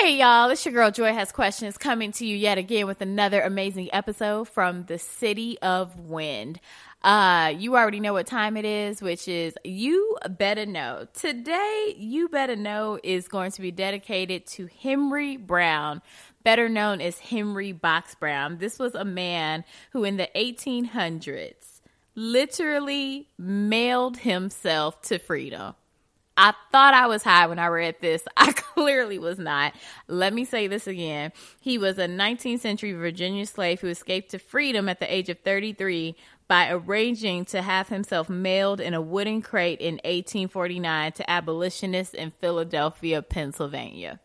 Hey y'all, it's your girl Joy Has Questions coming to you yet again with another amazing episode from the City of Wind. Uh, you already know what time it is, which is You Better Know. Today, You Better Know is going to be dedicated to Henry Brown, better known as Henry Box Brown. This was a man who in the 1800s literally mailed himself to freedom. I thought I was high when I read this. I clearly was not. Let me say this again. He was a 19th century Virginia slave who escaped to freedom at the age of 33 by arranging to have himself mailed in a wooden crate in 1849 to abolitionists in Philadelphia, Pennsylvania.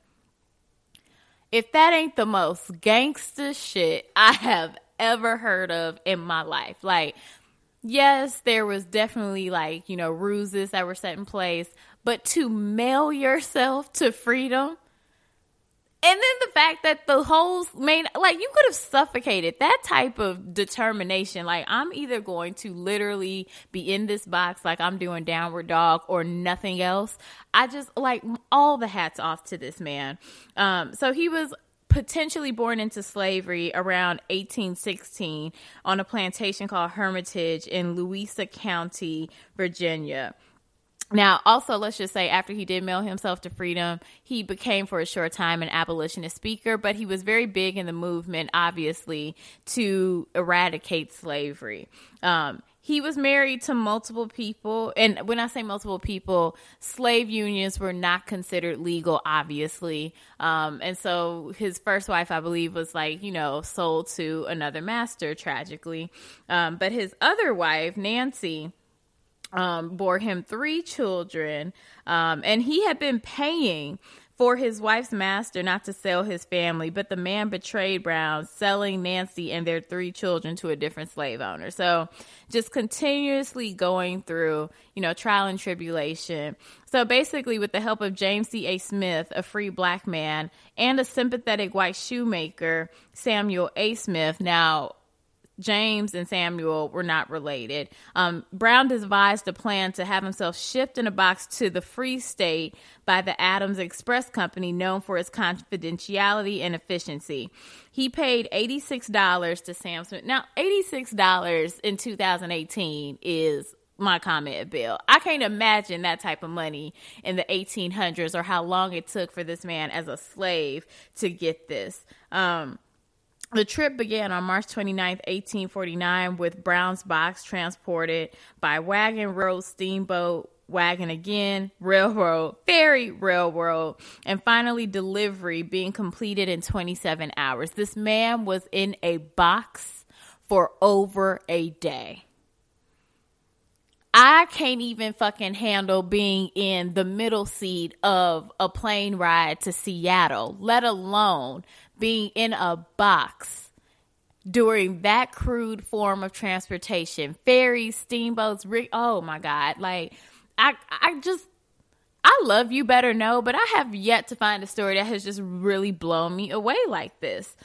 If that ain't the most gangster shit I have ever heard of in my life, like, yes, there was definitely like, you know, ruses that were set in place, but to mail yourself to freedom. And then the fact that the holes made, like, you could have suffocated that type of determination. Like, I'm either going to literally be in this box, like I'm doing downward dog, or nothing else. I just like all the hats off to this man. Um, so he was potentially born into slavery around 1816 on a plantation called Hermitage in Louisa County, Virginia. Now, also, let's just say after he did mail himself to freedom, he became for a short time an abolitionist speaker, but he was very big in the movement, obviously, to eradicate slavery. Um, he was married to multiple people. And when I say multiple people, slave unions were not considered legal, obviously. Um, and so his first wife, I believe, was like, you know, sold to another master, tragically. Um, but his other wife, Nancy, um, bore him three children, um, and he had been paying for his wife's master not to sell his family, but the man betrayed Brown, selling Nancy and their three children to a different slave owner. So just continuously going through, you know, trial and tribulation. So basically, with the help of James C. A. Smith, a free black man, and a sympathetic white shoemaker, Samuel A. Smith. Now, James and Samuel were not related. Um, Brown devised a plan to have himself shipped in a box to the Free State by the Adams Express Company, known for its confidentiality and efficiency. He paid $86 to Sam Smith. Now, $86 in 2018 is my ComEd bill. I can't imagine that type of money in the 1800s or how long it took for this man as a slave to get this. Um, the trip began on March 29, 1849, with Brown's box transported by wagon, road, steamboat, wagon again, railroad, ferry, railroad, and finally delivery being completed in 27 hours. This man was in a box for over a day. I can't even fucking handle being in the middle seat of a plane ride to Seattle, let alone being in a box during that crude form of transportation. Ferries steamboats oh my god. Like i i just i love you better know but i have yet to find a story that has just really blown me away like this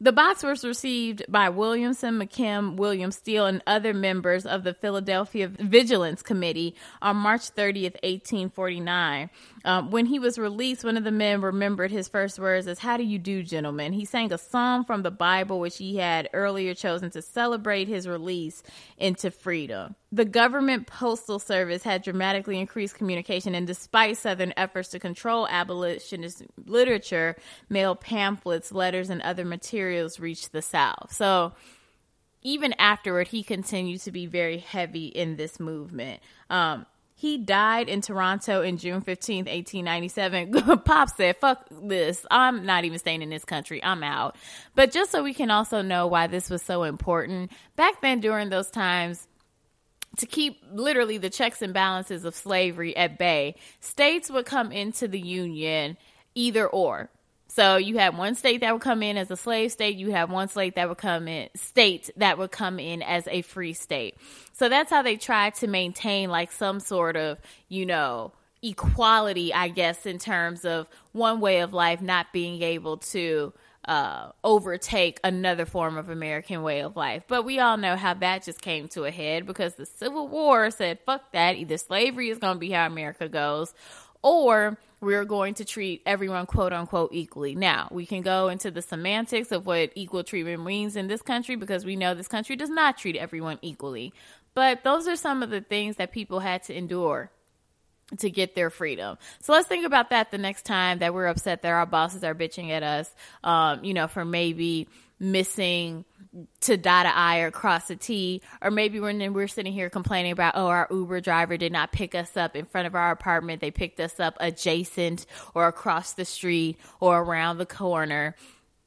the box was received by Williamson, McKim, William Steele, and other members of the Philadelphia Vigilance Committee on March 30th, 1849. Um, when he was released, one of the men remembered his first words as, How do you do, gentlemen? He sang a psalm from the Bible, which he had earlier chosen to celebrate his release into freedom. The government postal service had dramatically increased communication, and despite Southern efforts to control abolitionist literature, mail pamphlets, letters, and other materials reached the South. So, even afterward, he continued to be very heavy in this movement. Um, he died in Toronto in June 15th, 1897. Pop said, fuck this. I'm not even staying in this country. I'm out. But just so we can also know why this was so important, back then during those times, to keep literally the checks and balances of slavery at bay, states would come into the Union either or. So you had one state that would come in as a slave state. You have one state that would come in state that would come in as a free state. So that's how they tried to maintain like some sort of, you know, equality, I guess, in terms of one way of life not being able to uh, overtake another form of American way of life. But we all know how that just came to a head because the Civil War said, fuck that. Either slavery is going to be how America goes or we're going to treat everyone quote unquote equally. Now, we can go into the semantics of what equal treatment means in this country because we know this country does not treat everyone equally. But those are some of the things that people had to endure to get their freedom. So let's think about that the next time that we're upset that our bosses are bitching at us, um, you know, for maybe missing to dot a I or cross a T, or maybe when we're sitting here complaining about, oh, our Uber driver did not pick us up in front of our apartment. They picked us up adjacent or across the street or around the corner.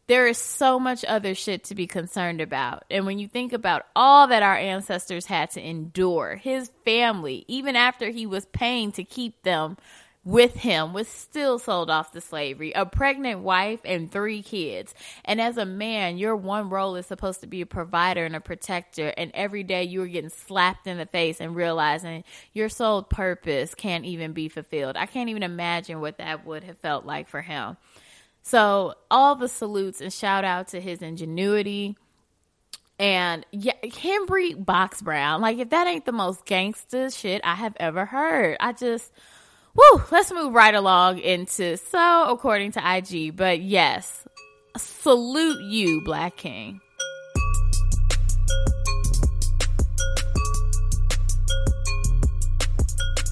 There is so much other shit to be concerned about. And when you think about all that our ancestors had to endure, his family, even after he was paying to keep them with him was still sold off to slavery, a pregnant wife and three kids. And as a man, your one role is supposed to be a provider and a protector. And every day you are getting slapped in the face and realizing your sole purpose can't even be fulfilled. I can't even imagine what that would have felt like for him. So, all the salutes and shout out to his ingenuity. And yeah, Henry Box Brown, like if that ain't the most gangster shit I have ever heard, I just Woo, let's move right along into so according to IG, but yes, salute you, Black King.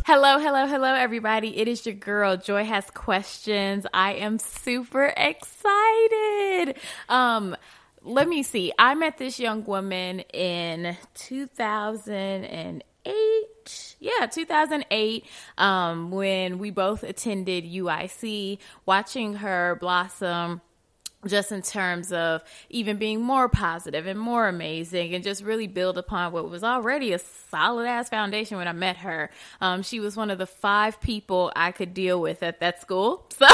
Hello, hello, hello, everybody. It is your girl. Joy has questions. I am super excited. Um, let me see. I met this young woman in 2008 yeah 2008 um, when we both attended uic watching her blossom just in terms of even being more positive and more amazing and just really build upon what was already a solid ass foundation when I met her. Um, she was one of the five people I could deal with at that school. So,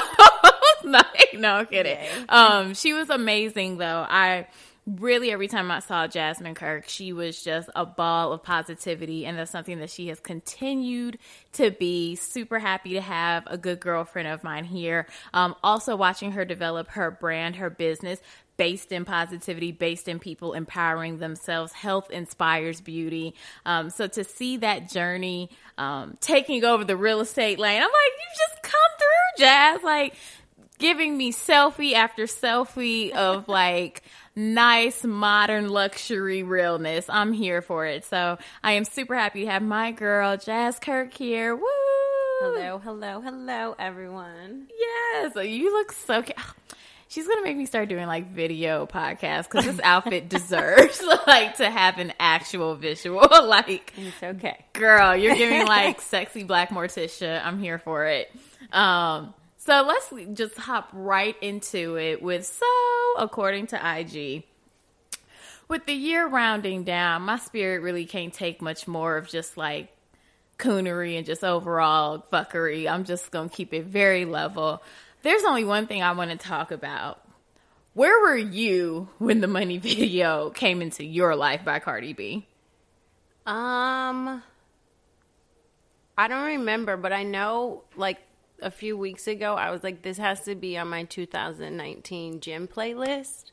no, no kidding. Um, she was amazing though. I, really every time I saw Jasmine Kirk, she was just a ball of positivity. And that's something that she has continued to be. Super happy to have a good girlfriend of mine here. Um, also, watching her develop her brand, her business. Based in positivity, based in people empowering themselves. Health inspires beauty. Um, so to see that journey um, taking over the real estate lane, I'm like, you just come through, Jazz. Like, giving me selfie after selfie of like nice modern luxury realness. I'm here for it. So I am super happy to have my girl Jazz Kirk here. Woo! Hello, hello, hello, everyone. Yes, you look so. Cute. She's gonna make me start doing like video podcasts because this outfit deserves like to have an actual visual. like it's okay, girl. You're giving like sexy black Morticia. I'm here for it. Um, so let's just hop right into it with so, according to IG, with the year rounding down, my spirit really can't take much more of just like coonery and just overall fuckery. I'm just going to keep it very level. There's only one thing I want to talk about. Where were you when the money video came into your life by Cardi B? Um, I don't remember, but I know like a few weeks ago, I was like, this has to be on my 2019 gym playlist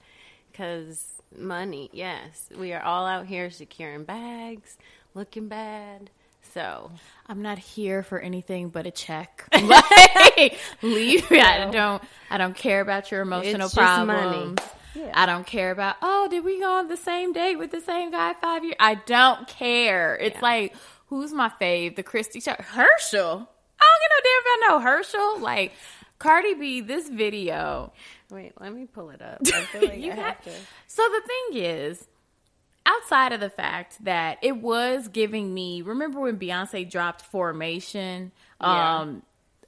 because money, yes. We are all out here securing bags, looking bad. So I'm not here for anything but a check. like, leave. No. I don't. I don't care about your emotional it's problems. Yeah. I don't care about. Oh, did we go on the same date with the same guy five years? I don't care. It's yeah. like who's my fave? The Christy Herschel. I don't get no damn about no Herschel. Like Cardi B, this video. Wait, let me pull it up. I feel like I have to. So the thing is, outside of the fact that it was giving me, remember when Beyonce dropped Formation? Yeah. Um,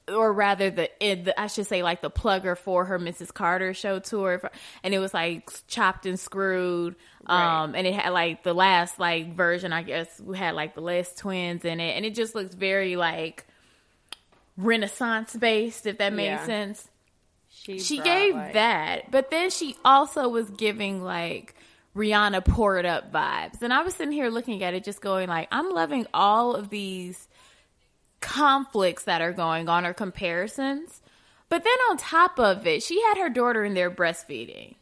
or rather the, the, I should say like the plugger for her Mrs. Carter show tour and it was like chopped and screwed um right. and it had like the Les like version I guess had like the last twins in it and it just looks very like renaissance based if that made yeah. sense. She, she gave like... that but then she also was giving like rihanna poured up vibes. And i was sitting here looking at it just going like i'm loving all of these conflicts that are going on or comparisons. But then on top of it she had her daughter in there breastfeeding.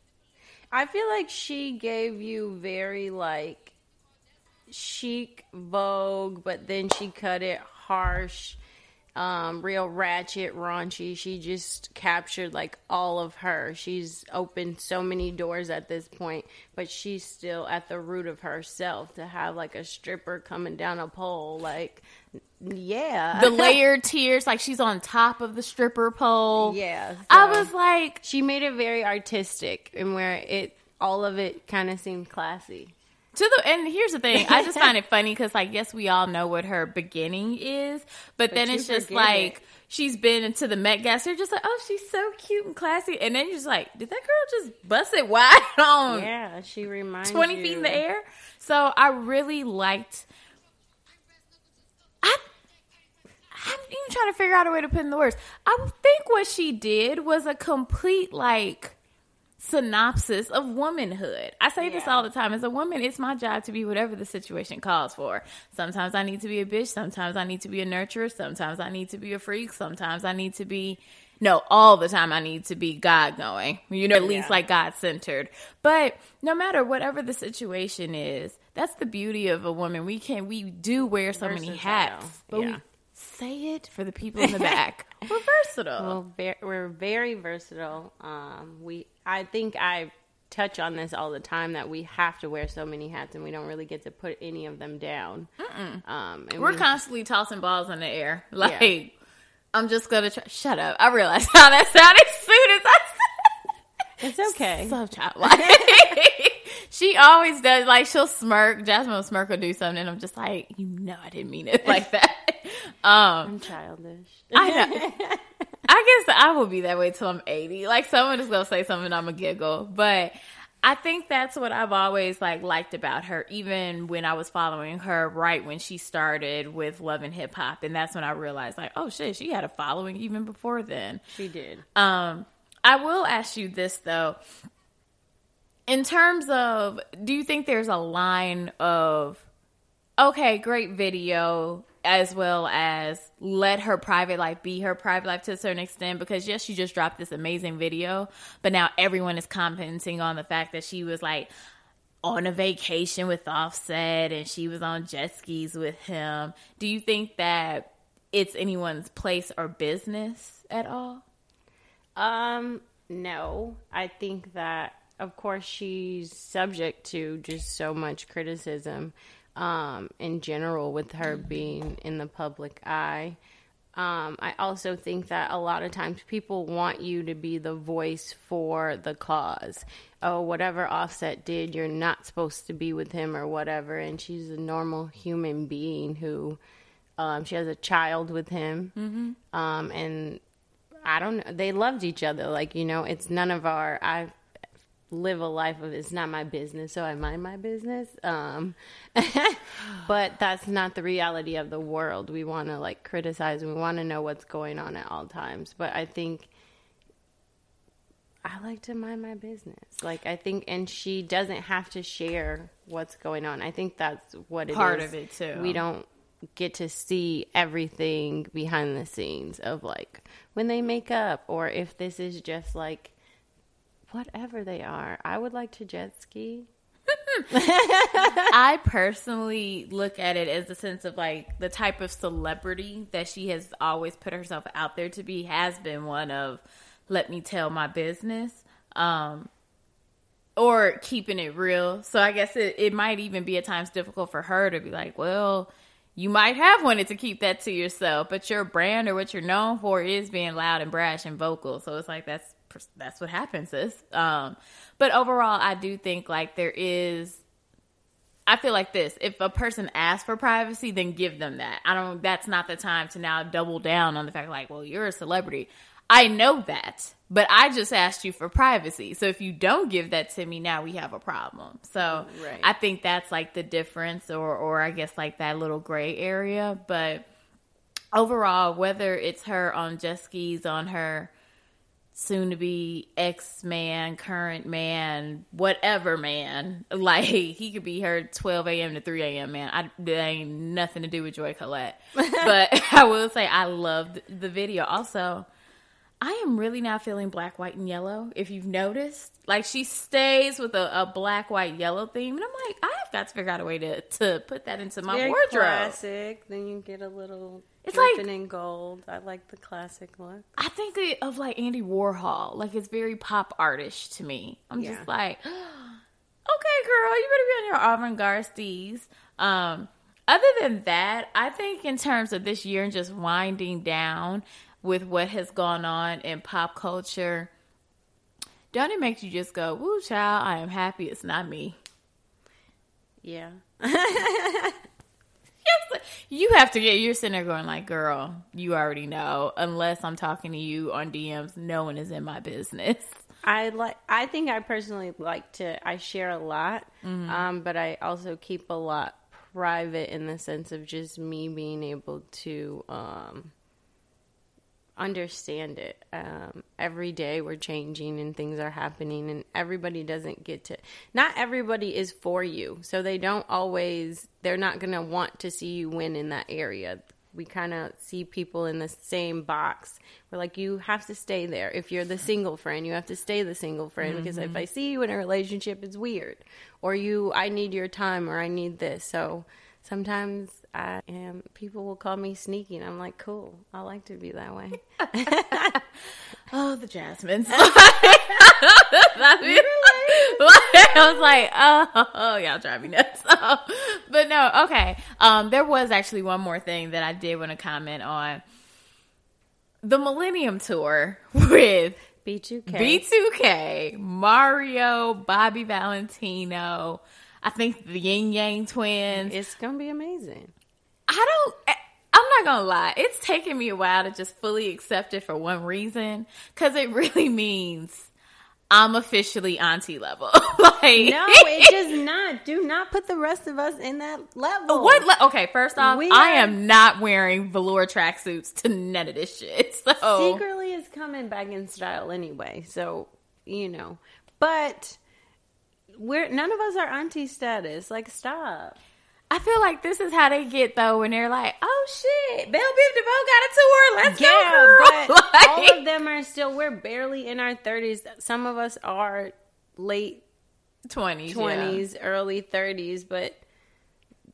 I feel like she gave you very like chic vogue but then she cut it harsh um, real ratchet, raunchy. She just captured like all of her. She's opened so many doors at this point, but she's still at the root of herself to have like a stripper coming down a pole. Like, yeah. The layered tears, like she's on top of the stripper pole. Yeah. I was like, she made it very artistic and where it, all of it kind of seemed classy. To the and here's the thing, I just find it funny because like yes, we all know what her beginning is, but, then it's just like it. she's been into the Met Gas. You're just like, oh, she's so cute and classy, and then you're just like, did that girl just bust it wide on Yeah, she reminds twenty you. feet in the air? So I really liked. I I'm even trying to figure out a way to put in the words. I think what she did was a complete like synopsis of womanhood. I say this all the time. As a woman, it's my job to be whatever the situation calls for. Sometimes I need to be a bitch. Sometimes I need to be a nurturer. Sometimes I need to be a freak. Sometimes I need to be, no, all the time I need to be God going, you know, at least Yeah. like God centered. But no matter whatever the situation is, that's the beauty of a woman. We can, we do wear so many hats, but we Yeah. say it for the people in the back. We're versatile. Well, we're very versatile. Um, we, I think I touch on this all the time that we have to wear so many hats, and we don't really get to put any of them down. Um, and We're we- constantly tossing balls in the air. Like, I'm just gonna try. Shut up. I realized how that sounded as soon as I said it's okay. so childlike. she always does. Like, she'll smirk. Jasmine will smirk or do something, and I'm just like, you know, I didn't mean it like that. Um, I'm childish. I know. I guess I will be that way till I'm 80. Like someone is gonna say something, I'm gonna giggle. But I think that's what I've always like liked about her, even when I was following her right when she started with Love and Hip Hop, and that's when I realized like, oh shit, she had a following even before then. she did. Um, I will ask you this though. In terms of, do you think there's a line of, okay, great video, as well as let her private life be her private life to a certain extent? Because yes, she just dropped this amazing video, but now everyone is commenting on the fact that she was like on a vacation with Offset and she was on jet skis with him. Do you think that it's anyone's place or business at all? Um, no. I think that of course she's subject to just so much criticism um in general with her being in the public eye. Um, I also think that a lot of times people want you to be the voice for the cause. Oh, whatever Offset did, you're not supposed to be with him or whatever. And she's a normal human being who, um, she has a child with him. Mm-hmm. Um, and I don't know. They loved each other. Like, you know, it's none of our, I live a life of it's not my business, so I mind my business. Um, but that's not the reality of the world. We want to like criticize and we want to know what's going on at all times. But I think I like to mind my business. Like, I think, and she doesn't have to share what's going on. I think that's what it Part is. of it, too. We don't get to see everything behind the scenes of like when they make up or if this is just like whatever they are. I would like to jet ski. I personally look at it as a sense of like the type of celebrity that she has always put herself out there to be has been one of let me tell my business um or keeping it real. So I guess it, it might even be at times difficult for her to be like, well, you might have wanted to keep that to yourself, but your brand or what you're known for is being loud and brash and vocal. So it's like that's that's what happens, sis. Um, but overall, I do think like there is. I feel like this: if a person asks for privacy, then give them that. I don't. That's not the time to now double down on the fact like, well, you're a celebrity. I know that, but I just asked you for privacy. So if you don't give that to me, now we have a problem. So Right. I think that's like the difference, or or I guess like that little gray area. But overall, whether it's her on jet skis, on her soon to be ex man, current man, whatever man. Like he could be her twelve AM to three AM man. I that ain't nothing to do with Joy Colette. but I will say I loved the video. Also, I am really not feeling black, white, and yellow. If you've noticed, like she stays with a, a black, white, yellow theme, and I'm like, I have got to figure out a way to to put that into my Very wardrobe. classic. Then you get a little It's like in gold. I like the classic look. I think of like Andy Warhol. Like it's very pop artish to me. I'm Yeah. just like, okay, girl, you better be on your avant-garde steez. Um, other than that, I think in terms of this year and just winding down with what has gone on in pop culture, don't it make you just go, "Woo, child, I am happy it's not me." Yeah. You have to get. You're sitting there going like, "Girl, you already know." Unless I'm talking to you on DMs, no one is in my business. I like. I think I personally like to. I share a lot, um, but I also keep a lot private in the sense of just me being able to um, understand it. Um, every day we're changing and things are happening, and everybody doesn't get to. Not everybody is for you, so they don't always. They're not going to want to see you win in that area. We kind of see people in the same box. We're like, you have to stay there. If you're the single friend, you have to stay the single friend because if I see you in a relationship, it's weird. Or you, I need your time, or I need this. So sometimes I am. People will call me sneaky, and I'm like, cool. I like to be that way. Oh, the Jasmines. I was like, oh, oh, y'all drive me nuts. but no, okay. Um, there was actually one more thing that I did want to comment on. The Millennium Tour with B2K. B2K, Mario, Bobby Valentino, I think the Ying Yang twins. It's gonna be amazing. I don't. I- I'm not gonna lie. It's taken me a while to just fully accept it for one reason, because it really means I'm officially auntie level. like No, it does not. Do not put the rest of us in that level. What? Le- okay, first off, We I are- am not wearing velour tracksuits to none of this shit. So Secretly is coming back in style anyway. So you know, but we're none of us are auntie status. Like, stop. I feel like this is how they get though when they're like, "Oh shit, Belle Biv DeVoe got a tour. Let's Yeah, go, girl!" but Like- all of them are still. We're barely in our thirties. Some of us are late 20s, yeah. twenties, early thirties, but.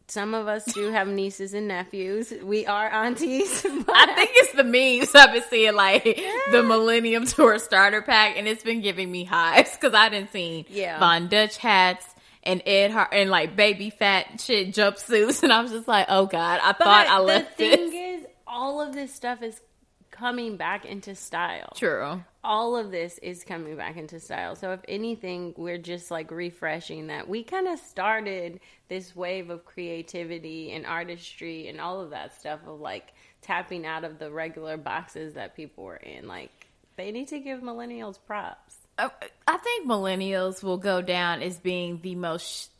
Some of us do have nieces and nephews. We are aunties. I think it's the memes I've been seeing, like the Millennium Tour starter pack, and it's been giving me hives because I didn't see Yeah. Von Dutch hats and Ed Hardy and like baby fat shit jumpsuits, and I was just like, oh god, I But thought I left. It. The thing this. is, all of this stuff is coming back into style. True. All of this is coming back into style. So if anything, we're just like refreshing that. We kind of started this wave of creativity and artistry and all of that stuff of like tapping out of the regular boxes that people were in. Like they need to give millennials props. I I think millennials will go down as being the most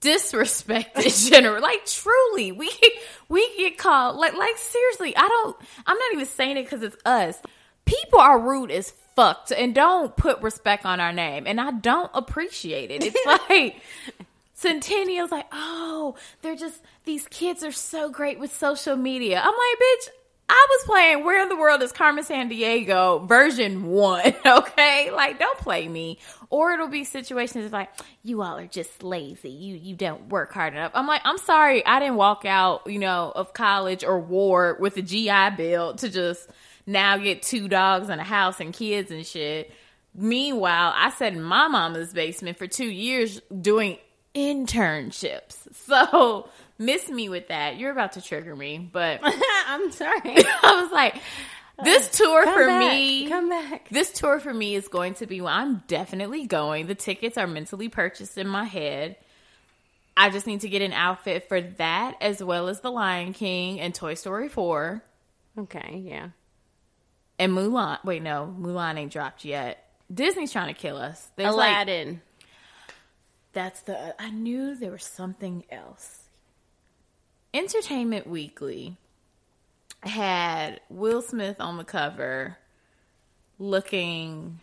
disrespected generation. Like truly, we we get called like like seriously. I don't. I'm not even saying it because it's us. People are rude as fuck and don't put respect on our name, and I don't appreciate it. It's like. Centennials like, oh, they're just these kids are so great with social media. I'm like, bitch, I was playing Where in the World is Carmen Sandiego version one, okay? Like, don't play me. Or it'll be situations like, you all are just lazy. You you don't work hard enough. I'm like, I'm sorry, I didn't walk out, you know, of college or war with a GI Bill to just now get two dogs and a house and kids and shit. Meanwhile, I sat in my mama's basement for two years doing internships. So miss me with that. You're about to trigger me, but I'm sorry. I was like, this uh, tour Come for back. me, Come back. this tour for me is going to be. I'm definitely going. The tickets are mentally purchased in my head. I just need to get an outfit for that, as well as The Lion King and Toy Story Four Okay, yeah. And Mulan. Wait, no, Mulan ain't dropped yet. Disney's trying to kill us. There's like Aladdin. That's the. I knew there was something else. Entertainment Weekly had Will Smith on the cover looking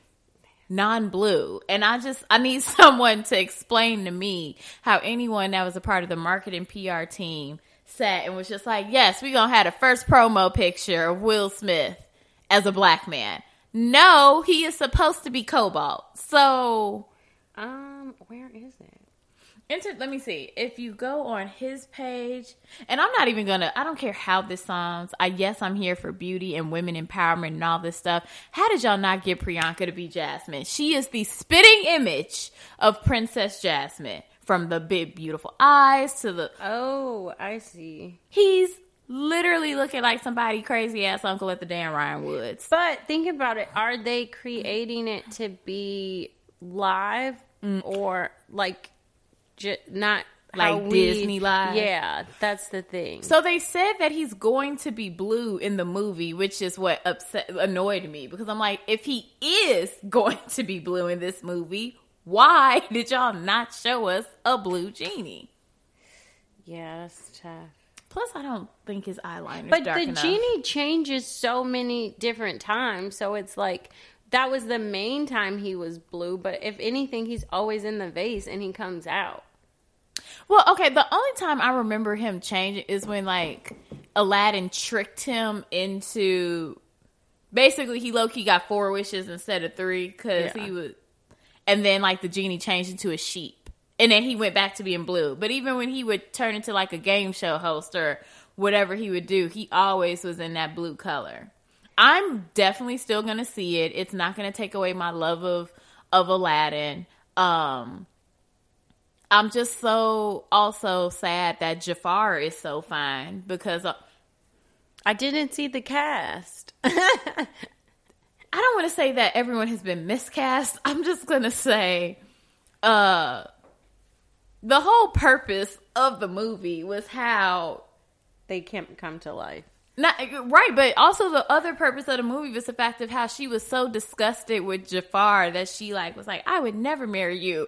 non-blue and i just i need someone to explain to me how anyone that was a part of the marketing pr team sat and was just like yes we gonna have the first promo picture of will smith as a black man. No he is supposed to be cobalt. So Um, where is it? enter let me see. If you go on his page and i'm not even gonna i don't care how this sounds. I yes i'm here for beauty and women empowerment and all this stuff. How did y'all not get priyanka to be jasmine? She is the spitting image of princess jasmine from the big beautiful eyes to the Oh, I see. he's literally looking like somebody crazy ass uncle at the damn ryan woods But think about it. Are they creating it to be live Mm. or like j- not Like we- Disney live? Yeah, that's the thing. So they said that he's going to be blue in the movie, which is what upset annoyed me because I'm like, if he is going to be blue in this movie, why did y'all not show us a blue genie? yeah, that's tough. Plus, I don't think his eyeliner. But dark the enough. genie changes so many different times, so it's like that was the main time he was blue. But if anything, he's always in the vase and he comes out. Well, okay, the only time I remember him changing is when like Aladdin tricked him into basically he low key got four wishes instead of three because Yeah. he was, and then like the genie changed into a sheep, and then he went back to being blue. But even when he would turn into like a game show host or whatever he would do, he always was in that blue color. I'm definitely still gonna see it. It's not gonna take away my love of of Aladdin. Um, I'm just so also sad that Jafar is so fine because uh, I didn't see the cast. I don't want to say that everyone has been miscast. I'm just gonna say, uh, the whole purpose of the movie was how they can't come to life. Not right, but also the other purpose of the movie was the fact of how she was so disgusted with Jafar that she like was like, "I would never marry you."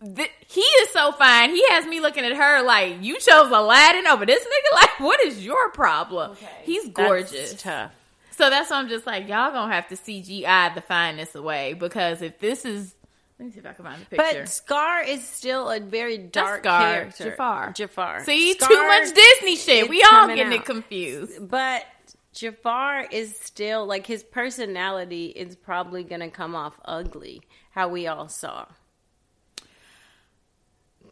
Th- he is so fine. He has me looking at her like, "You chose Aladdin over this nigga." Like, what is your problem? He's gorgeous. That's tough. So that's why I'm just like, y'all gonna have to CGI the fineness away because if this is, let me see if I can find the picture. But Scar is still a very dark Scar, character. Jafar. Jafar. See, Scar too much Disney shit. We all getting it confused. But Jafar is still like his personality is probably gonna come off ugly, how we all saw.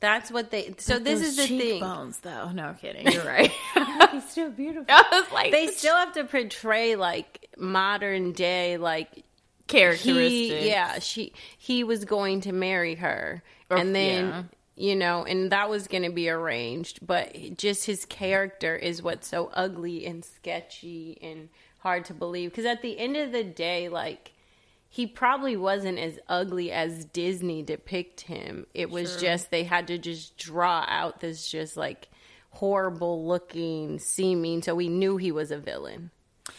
That's what they. So this is the thing. cheekbones, though. No kidding. You're right. He's still beautiful. I was like, They still have to portray like modern day, like characteristics. he yeah she he was going to marry her Or- and then yeah. you know and that was going to be arranged but just his character is what's so ugly and sketchy and hard to believe because at the end of the day like he probably wasn't as ugly as disney depict him it was Sure. just they had to just draw out this just like horrible looking seeming so we knew he was a villain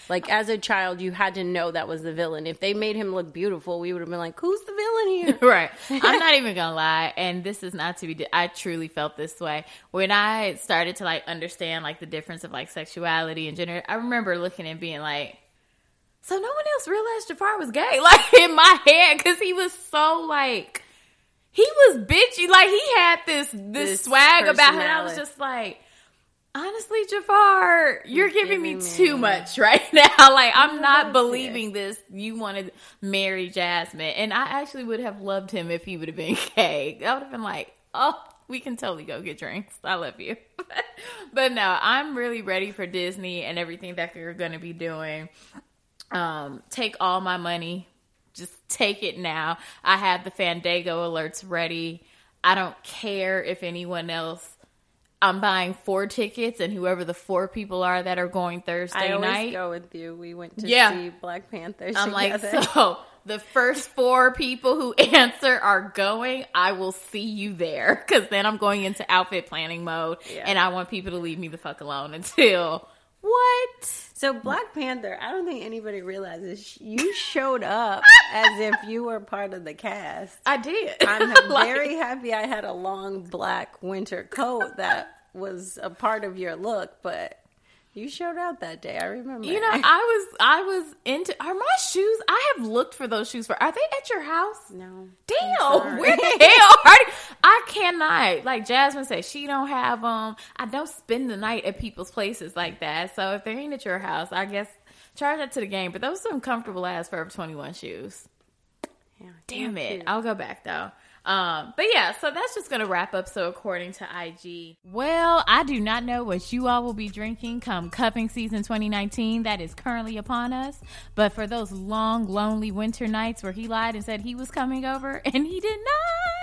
like as a child, you had to know that was the villain. If they made him look beautiful, we would have been like, "Who's the villain here?" right. I'm not even gonna lie, and this is not to be. I truly felt this way when I started to like understand like the difference of like sexuality and gender. I remember looking and being like, "So no one else realized Jafar was gay?" Like in my head, because he was so like he was bitchy. Like he had this this, This swag about him. I was just like. Honestly, Jafar, you're giving me giving too me- much right now. Like, I'm not believing this. You wanted to marry Jasmine, and I actually would have loved him if he would have been gay. I would have been like, oh, we can totally go get drinks. I love you. but no, I'm really ready for Disney and everything that they're going to be doing. Um, take all my money, just take it now. I have the Fandango alerts ready. I don't care if anyone else. I'm buying four tickets, and whoever the four people are that are going Thursday I always night, go with you. We went to Yeah. see Black Panther. I'm like, so the first four people who answer are going. I will see you there because then I'm going into outfit planning mode, Yeah. and I want people to leave me the fuck alone until what? So Black Panther, I don't think anybody realizes you showed up as if you were part of the cast. I did. I'm Like, very happy I had a long black winter coat that was a part of your look, but you showed out that day. I remember. You know, I was I was into are my shoes. I have looked for those shoes for. Are they at your house? no. Damn, where the hell are they? I cannot. Like Jasmine said, she don't have them. I don't spend the night at people's places like that. So if they ain't at your house, I guess charge that to the game. But those are some comfortable ass Forever Twenty One shoes. Yeah, Damn it! cute. I'll go back though. Um, but yeah, so that's just gonna wrap up. So according to IG, well, I do not know what you all will be drinking come cuffing season 2019 that is currently upon us. But for those long, lonely winter nights where he lied and said he was coming over and he did not,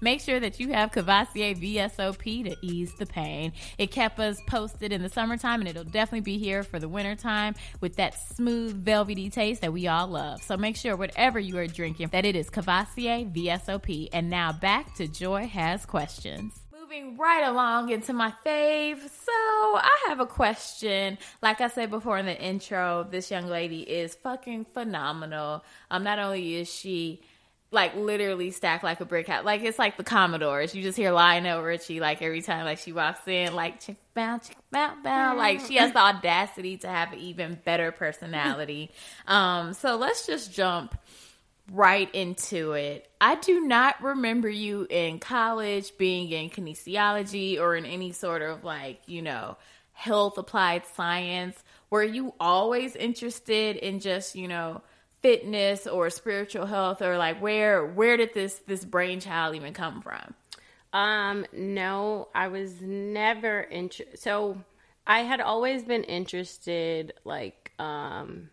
make sure that you have Courvoisier VSOP to ease the pain. It kept us posted in the summertime and it'll definitely be here for the wintertime with that smooth, velvety taste that we all love. So make sure whatever you are drinking that it is Courvoisier VSOP. And now back to Joy Has Questions. Moving right along into my fave. So I have a question. Like I said before in the intro, this young lady is fucking phenomenal. Um, not only is she like literally stacked like a brick house. Like it's like the Commodores. You just hear Lionel Richie like every time like she walks in, like chick bow, chick bow, bow. Like she has the audacity to have an even better personality. um, so let's just jump right into it. I do not remember you in college being in kinesiology or in any sort of like, you know, health applied science. Were you always interested in just, you know, fitness or spiritual health or like where where did this this brainchild even come from? Um, no, I was never interested. So I had always been interested, like, um,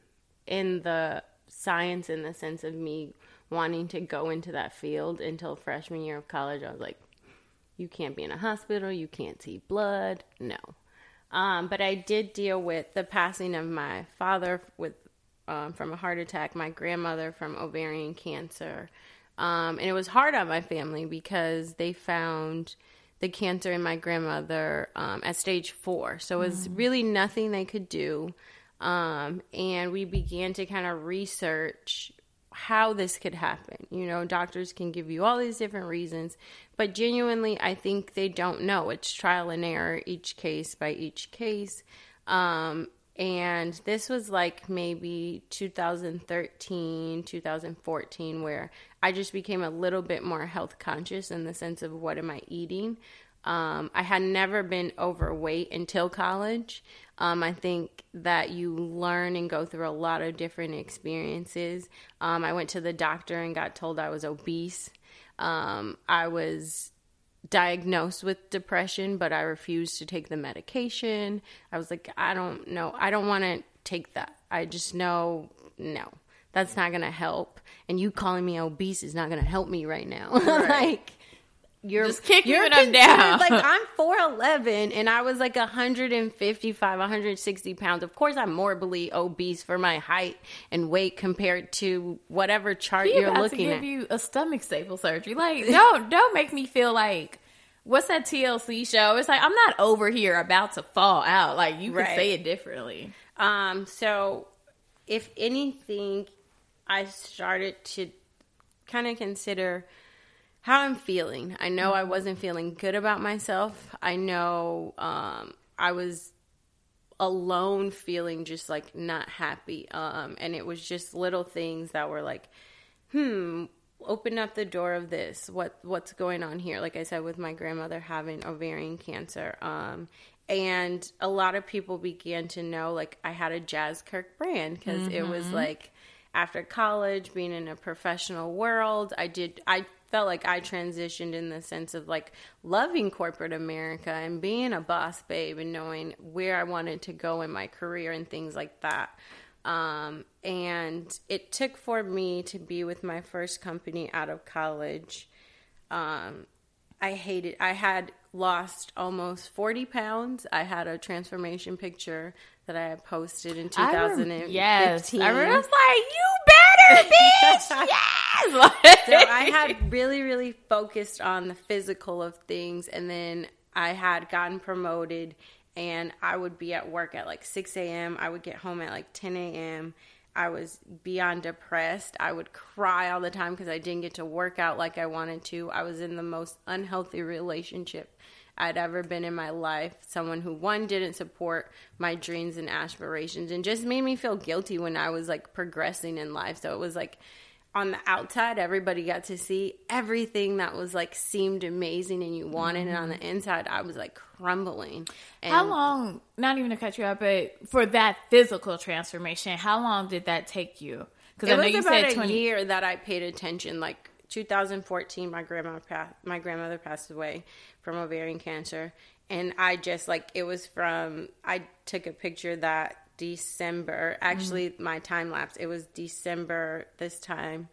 in the science in the sense of me wanting to go into that field until freshman year of college. I was like, you can't be in a hospital, you can't see blood. No. Um, but I did deal with the passing of my father with um, from a heart attack, my grandmother from ovarian cancer. Um, and it was hard on my family because they found the cancer in my grandmother um, at stage four. So it was mm. really nothing they could do. Um, and we began to kind of research how this could happen. You know, doctors can give you all these different reasons, but genuinely, I think they don't know. It's trial and error, each case by each case. Um, and this was like maybe 2013, 2014, where I just became a little bit more health conscious in the sense of what am I eating. Um, I had never been overweight until college. Um, I think that you learn and go through a lot of different experiences. Um, I went to the doctor and got told I was obese. Um, I was diagnosed with depression, but I refused to take the medication. I was like, I don't know. I don't want to take that. I just know, no, that's not going to help. And you calling me obese is not going to help me right now. Right. like, you're just kicking you're them down. like I'm 4'11 and I was like 155, 160 pounds. Of course, I'm morbidly obese for my height and weight compared to whatever chart you're looking to give at. you a stomach staple surgery. Like, don't don't make me feel like what's that TLC show? It's like I'm not over here about to fall out. Like you right. could say it differently. Um. So, if anything, I started to kind of consider how I'm feeling. I know I wasn't feeling good about myself. I know um, I was alone feeling just like not happy. Um, and it was just little things that were like, hmm, open up the door of this. What what's going on here? Like I said, with my grandmother having ovarian cancer. Um, and a lot of people began to know like I had a Jazz Kirk brand because mm-hmm. it was mm-hmm. like after college, being in a professional world, I did I felt like I transitioned in the sense of like loving corporate America and being a boss babe and knowing where I wanted to go in my career and things like that. Um, and it took for me to be with my first company out of college. Um, I hated, I had lost almost 40 pounds. I had a transformation picture that I had posted in 2015. I rem- yes. I, remember, I was like, you better, bitch. yes. so I had really, really focused on the physical of things. And then I had gotten promoted and I would be at work at like 6 a.m. I would get home at like 10 a.m. I was beyond depressed. I would cry all the time because I didn't get to work out like I wanted to. I was in the most unhealthy relationship I'd ever been in my life. Someone who, one, didn't support my dreams and aspirations and just made me feel guilty when I was like progressing in life. So it was like, on the outside everybody got to see everything that was like seemed amazing and you wanted mm-hmm. it on the inside. I was like crumbling. And how long not even to cut you up but for that physical transformation how long did that take you? Because i know you about said 20 a year that i paid attention like 2014 my grandma passed, my grandmother passed away from ovarian cancer. And I just like it was from I took a picture that December actually mm-hmm. my time lapse it was December this time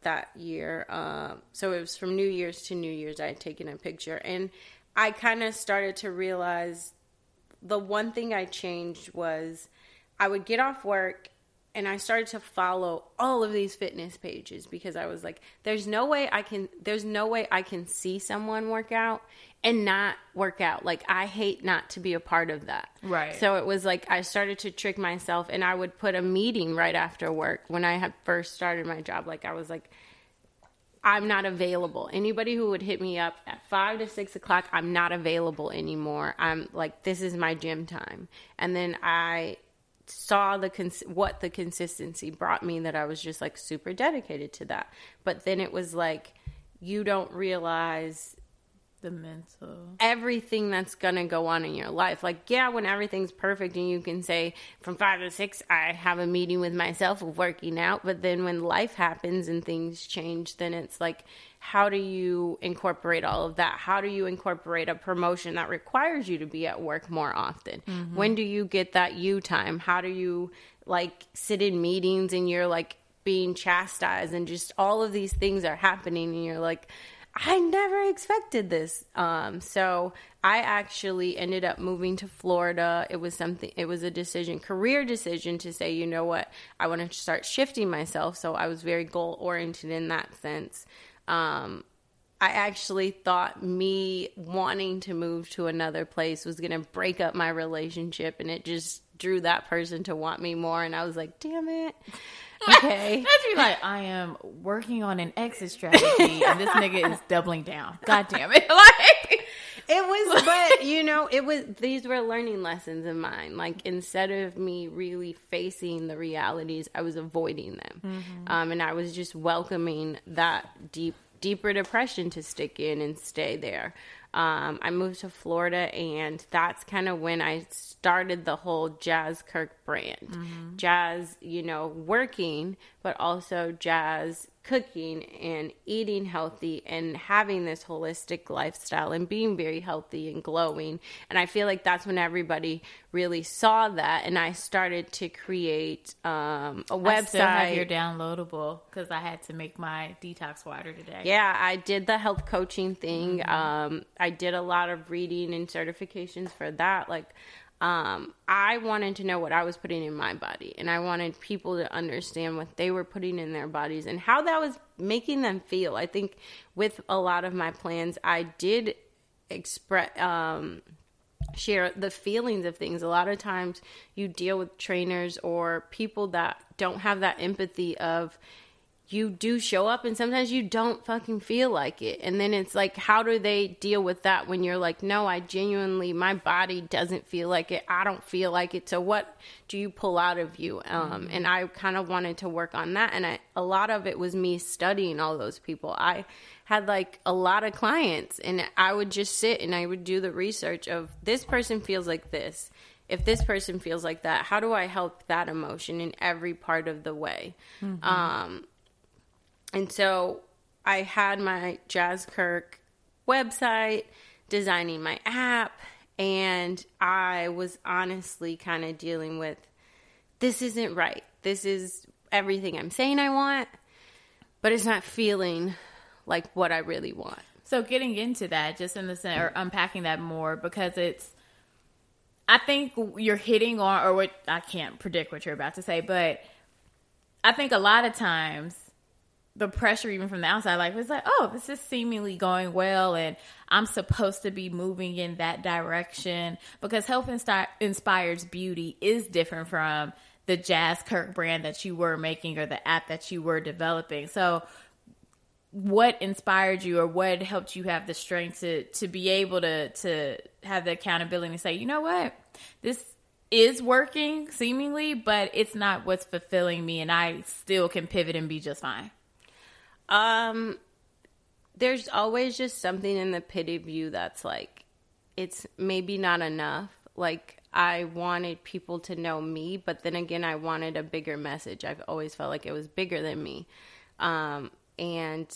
that year um, so it was from New Year's to New Year's I had taken a picture and I kind of started to realize the one thing I changed was I would get off work and I started to follow all of these fitness pages because I was like, there's no way I can there's no way I can see someone work out and not work out. Like I hate not to be a part of that. Right. So it was like I started to trick myself and I would put a meeting right after work when I had first started my job. Like I was like I'm not available. Anybody who would hit me up at five to six o'clock, I'm not available anymore. I'm like, this is my gym time. And then I saw the cons- what the consistency brought me that I was just like super dedicated to that. But then it was like you don't realize the mental everything that's gonna go on in your life like yeah when everything's perfect and you can say from five to six i have a meeting with myself of working out but then when life happens and things change then it's like how do you incorporate all of that how do you incorporate a promotion that requires you to be at work more often mm-hmm. when do you get that you time how do you like sit in meetings and you're like being chastised and just all of these things are happening and you're like I never expected this. Um, so I actually ended up moving to Florida. It was something, it was a decision, career decision to say, you know what, I want to start shifting myself. So I was very goal oriented in that sense. Um, I actually thought me wanting to move to another place was going to break up my relationship, and it just drew that person to want me more. And I was like, damn it. Okay. That's be like, I am working on an exit strategy, and this nigga is doubling down. God damn it. Like, it was, but you know, it was, these were learning lessons of mine. Like, instead of me really facing the realities, I was avoiding them. Mm-hmm. Um, and I was just welcoming that deep, deeper depression to stick in and stay there. Um, I moved to Florida, and that's kind of when I started the whole Jazz Kirk brand. Mm-hmm. Jazz, you know, working, but also jazz cooking and eating healthy and having this holistic lifestyle and being very healthy and glowing. And I feel like that's when everybody really saw that. And I started to create um, a website. I have your downloadable because I had to make my detox water today. Yeah, I did the health coaching thing. Mm-hmm. Um, I did a lot of reading and certifications for that. Like, um, I wanted to know what I was putting in my body, and I wanted people to understand what they were putting in their bodies and how that was making them feel. I think with a lot of my plans, I did express. Um, share the feelings of things. A lot of times you deal with trainers or people that don't have that empathy of you do show up and sometimes you don't fucking feel like it. And then it's like, how do they deal with that when you're like, no, I genuinely, my body doesn't feel like it. I don't feel like it. So what do you pull out of you? Um, mm-hmm. And I kind of wanted to work on that. And I, a lot of it was me studying all those people. I had like a lot of clients and I would just sit and I would do the research of this person feels like this. If this person feels like that, how do I help that emotion in every part of the way? Mm-hmm. Um, and so I had my Jazz Kirk website, designing my app, and I was honestly kind of dealing with this isn't right. This is everything I'm saying I want, but it's not feeling like what I really want. So getting into that, just in the sense, or unpacking that more, because it's, I think you're hitting on, or what I can't predict what you're about to say, but I think a lot of times the pressure even from the outside like it's like oh this is seemingly going well and i'm supposed to be moving in that direction. Because health insti- inspires beauty is different from the jazz kirk brand that you were making or the app that you were developing. So what inspired you or what helped you have the strength to to be able to to have the accountability and say you know what? This is working seemingly but it's not what's fulfilling me and i still can pivot and be just fine um, there's always just something in the pit of you that's like, it's maybe not enough. Like, I wanted people to know me, but then again, I wanted a bigger message. I've always felt like it was bigger than me. Um, and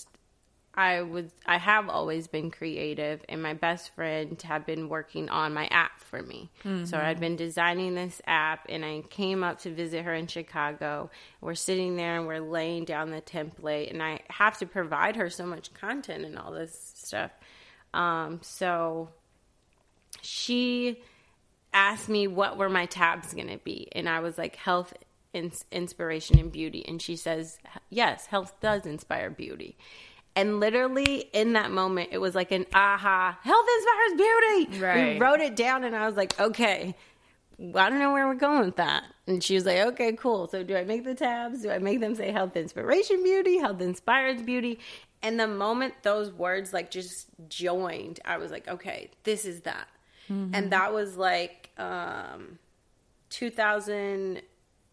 I was I have always been creative and my best friend had been working on my app for me. Mm-hmm. So I'd been designing this app and I came up to visit her in Chicago. We're sitting there and we're laying down the template and I have to provide her so much content and all this stuff. Um, so she asked me what were my tabs going to be and I was like health inspiration and beauty and she says yes health does inspire beauty and literally in that moment, it was like an aha, health inspires beauty. Right. We wrote it down and I was like, okay, I don't know where we're going with that. And she was like, okay, cool. So do I make the tabs? Do I make them say health inspiration beauty, health inspires beauty? And the moment those words like just joined, I was like, okay, this is that. Mm-hmm. And that was like um 2000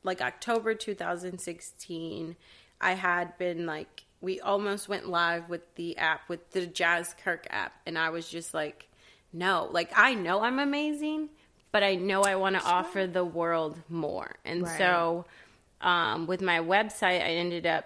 like October 2016. I had been like we almost went live with the app with the Jazz Kirk app and I was just like no like I know I'm amazing but I know I want to sure. offer the world more and right. so um, with my website I ended up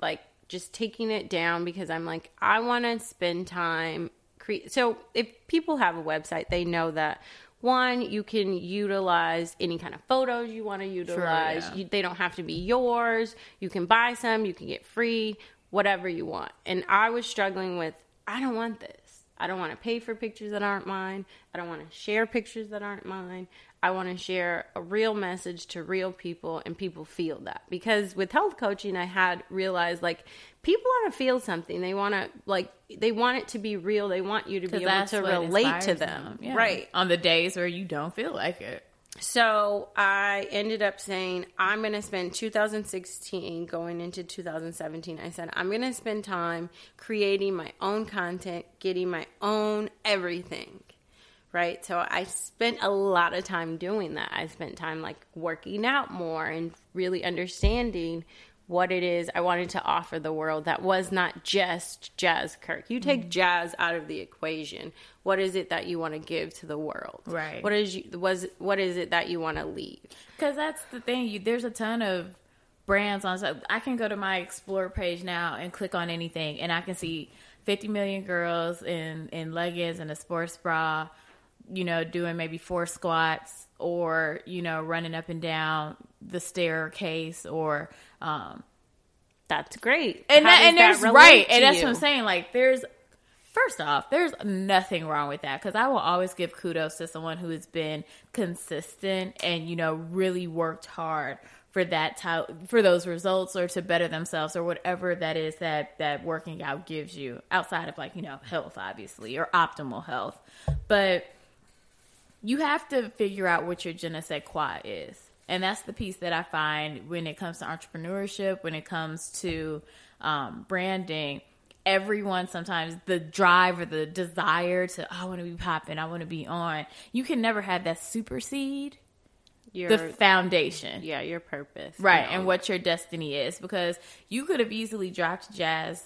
like just taking it down because I'm like I want to spend time cre- so if people have a website they know that one you can utilize any kind of photos you want to utilize sure, yeah. you, they don't have to be yours you can buy some you can get free whatever you want. And I was struggling with, I don't want this. I don't want to pay for pictures that aren't mine. I don't want to share pictures that aren't mine. I want to share a real message to real people and people feel that. Because with health coaching, I had realized like people want to feel something. They want to like they want it to be real. They want you to be able to relate to them. them. Yeah. Right. On the days where you don't feel like it. So I ended up saying, I'm going to spend 2016 going into 2017. I said, I'm going to spend time creating my own content, getting my own everything. Right. So I spent a lot of time doing that. I spent time like working out more and really understanding what it is I wanted to offer the world that was not just jazz Kirk. You take mm-hmm. jazz out of the equation. What is it that you want to give to the world? Right. What is you, was what is it that you want to leave? Cuz that's the thing. You, there's a ton of brands on so I can go to my explore page now and click on anything and I can see 50 million girls in in leggings and a sports bra, you know, doing maybe four squats or, you know, running up and down the staircase or um, that's great. And that, and there's right, and that's you? what I'm saying. Like, there's first off, there's nothing wrong with that because I will always give kudos to someone who has been consistent and you know really worked hard for that type for those results or to better themselves or whatever that is that that working out gives you outside of like you know health obviously or optimal health but you have to figure out what your je ne sais quoi is and that's the piece that I find when it comes to entrepreneurship, when it comes to um, branding. Everyone sometimes the drive or the desire to oh, I want to be popping, I want to be on. You can never have that supersede your the foundation. Yeah, your purpose. Right, you know. and what your destiny is because you could have easily dropped Jazz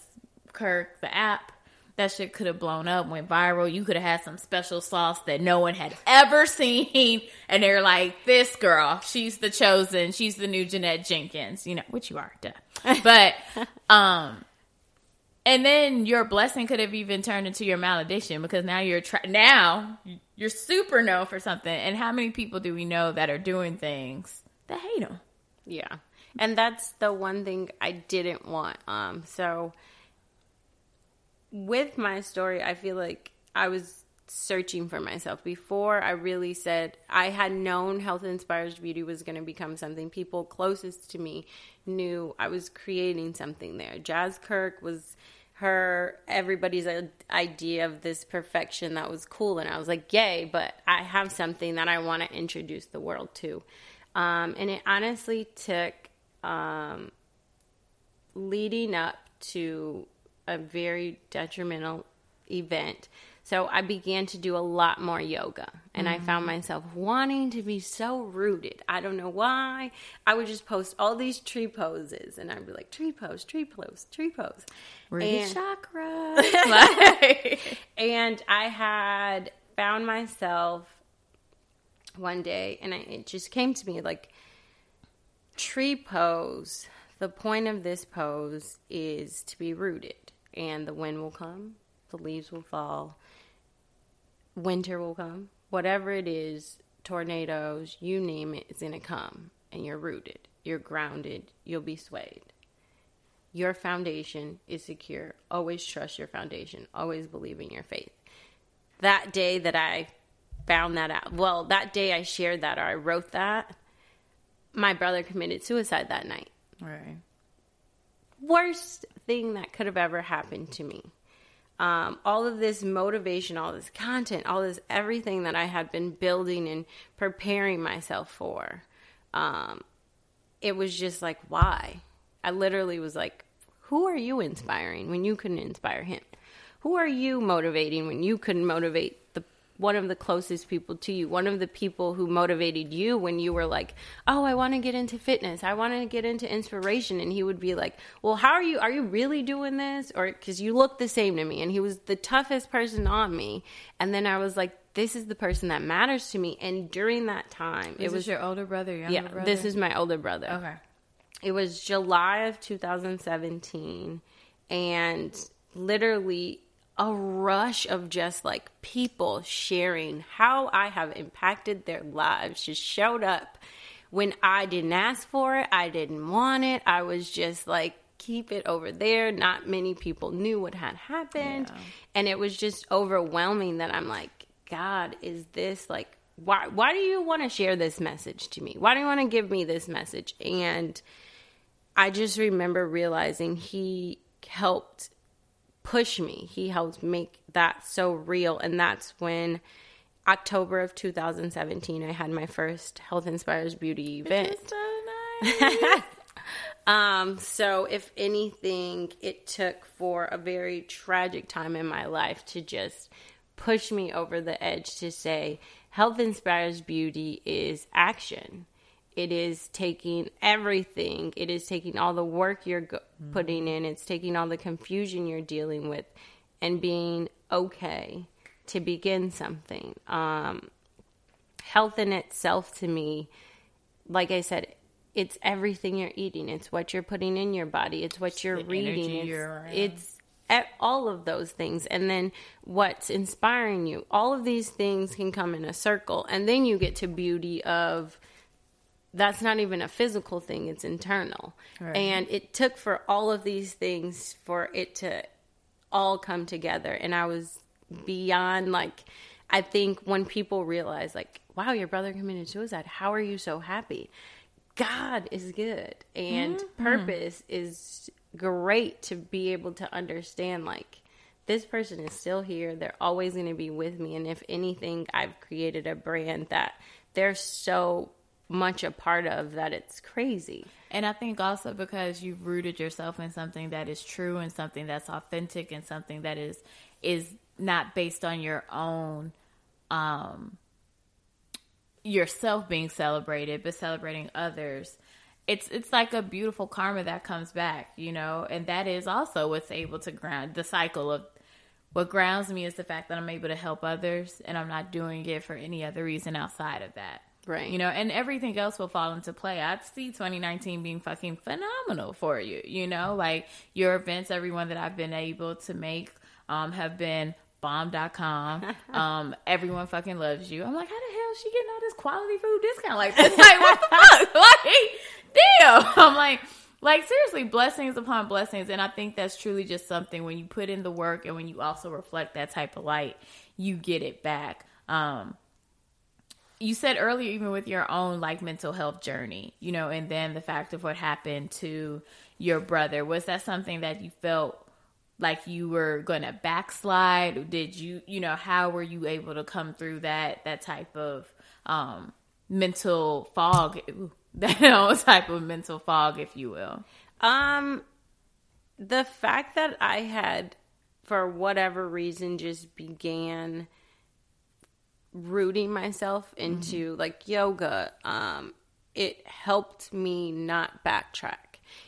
Kirk the app that shit could have blown up, went viral. You could have had some special sauce that no one had ever seen. And they're like, this girl, she's the chosen. She's the new Jeanette Jenkins, you know, which you are, duh. But, um, and then your blessing could have even turned into your malediction because now you're, tra- now you're super known for something. And how many people do we know that are doing things that hate them? Yeah. And that's the one thing I didn't want. Um, so, with my story, I feel like I was searching for myself before I really said I had known Health Inspires Beauty was going to become something. People closest to me knew I was creating something there. Jazz Kirk was her everybody's idea of this perfection that was cool and I was like, "Yay, but I have something that I want to introduce the world to." Um, and it honestly took um, leading up to a very detrimental event. So I began to do a lot more yoga and mm-hmm. I found mm-hmm. myself wanting to be so rooted. I don't know why. I would just post all these tree poses and I'd be like, tree pose, tree pose, tree pose. Rooted and, chakra. and I had found myself one day and I, it just came to me like, tree pose. The point of this pose is to be rooted and the wind will come, the leaves will fall, winter will come. Whatever it is, tornadoes, you name it, is going to come. And you're rooted, you're grounded, you'll be swayed. Your foundation is secure. Always trust your foundation. Always believe in your faith. That day that I found that out, well, that day I shared that or I wrote that, my brother committed suicide that night. Right. Worst thing that could have ever happened to me. Um, all of this motivation, all this content, all this everything that I had been building and preparing myself for. Um, it was just like, why? I literally was like, who are you inspiring when you couldn't inspire him? Who are you motivating when you couldn't motivate one of the closest people to you, one of the people who motivated you when you were like, "Oh, I want to get into fitness. I want to get into inspiration." And he would be like, "Well, how are you? Are you really doing this?" Or cuz you look the same to me. And he was the toughest person on me. And then I was like, this is the person that matters to me. And during that time, Is it was your older brother, younger yeah, brother? this is my older brother. okay. It was July of 2017, and literally a rush of just like people sharing how I have impacted their lives just showed up when I didn't ask for it, I didn't want it. I was just like, keep it over there. Not many people knew what had happened. Yeah. And it was just overwhelming that I'm like, God, is this like why why do you want to share this message to me? Why do you want to give me this message? And I just remember realizing he helped push me. He helped make that so real. And that's when October of 2017, I had my first Health Inspires Beauty event. So nice. Um, so if anything, it took for a very tragic time in my life to just push me over the edge to say health inspires beauty is action. It is taking everything. It is taking all the work you're go- putting in. It's taking all the confusion you're dealing with and being okay to begin something. Um, health in itself to me like I said, it's everything you're eating. It's what you're putting in your body. It's what you're reading. It's, you're it's all of those things. And then what's inspiring you. All of these things can come in a circle. And then you get to beauty of that's not even a physical thing, it's internal. Right. And it took for all of these things for it to all come together. And I was beyond like, I think when people realize, like, wow, your brother committed suicide, how are you so happy? God is good. And mm-hmm. purpose is great to be able to understand, like, this person is still here. They're always going to be with me. And if anything, I've created a brand that they're so much a part of that it's crazy. And I think also because you've rooted yourself in something that is true and something that's authentic and something that is is not based on your own um yourself being celebrated but celebrating others. It's it's like a beautiful karma that comes back, you know, and that is also what's able to ground the cycle of what grounds me is the fact that I'm able to help others and I'm not doing it for any other reason outside of that. Right. You know, and everything else will fall into play. I see 2019 being fucking phenomenal for you. You know, like your events, everyone that I've been able to make um, have been bomb.com. um, everyone fucking loves you. I'm like, how the hell is she getting all this quality food discount like this? Like, what the fuck? Like, damn. I'm like, like seriously, blessings upon blessings. And I think that's truly just something when you put in the work and when you also reflect that type of light, you get it back. Um, you said earlier even with your own like mental health journey you know and then the fact of what happened to your brother was that something that you felt like you were going to backslide? Did you you know how were you able to come through that that type of um mental fog? Ooh, that type of mental fog if you will. Um, the fact that I had, for whatever reason, just began rooting myself into like yoga, um, it helped me not backtrack.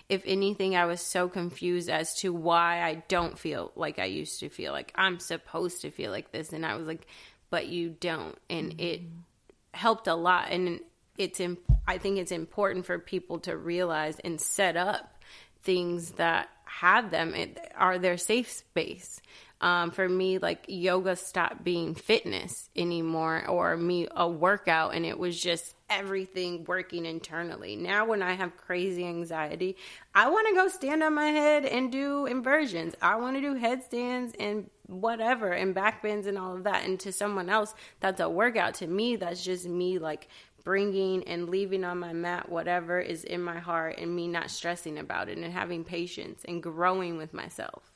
If anything, I was so confused as to why I don't feel like I used to feel. Like I'm supposed to feel like this, and I was like, but you don't, and it helped a lot. And it's, imp- I think it's important for people to realize and set up things that have them it, are their safe space um, for me like yoga stopped being fitness anymore or me a workout and it was just everything working internally. Now when i have crazy anxiety i want to go stand on my head and do inversions. I want to do headstands and whatever and back bends and all of that. And to someone else that's a workout. To me that's just me like bringing and leaving on my mat whatever is in my heart and me not stressing about it and having patience and growing with myself.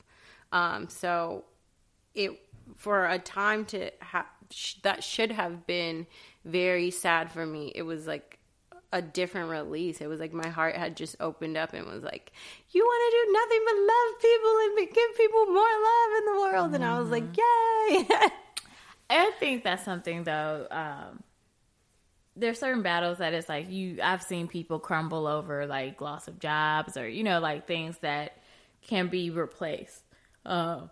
Um, so it for a time to have that should have been very sad for me. It was like a different release. It was like my heart had just opened up and was like, "You want to do nothing but love people and give people more love in the world." And I was like, Mm-hmm. "Yay!" I think that's something though. Um, there's certain battles that it's like you. I've seen people crumble over like loss of jobs or you know like things that can be replaced. Um,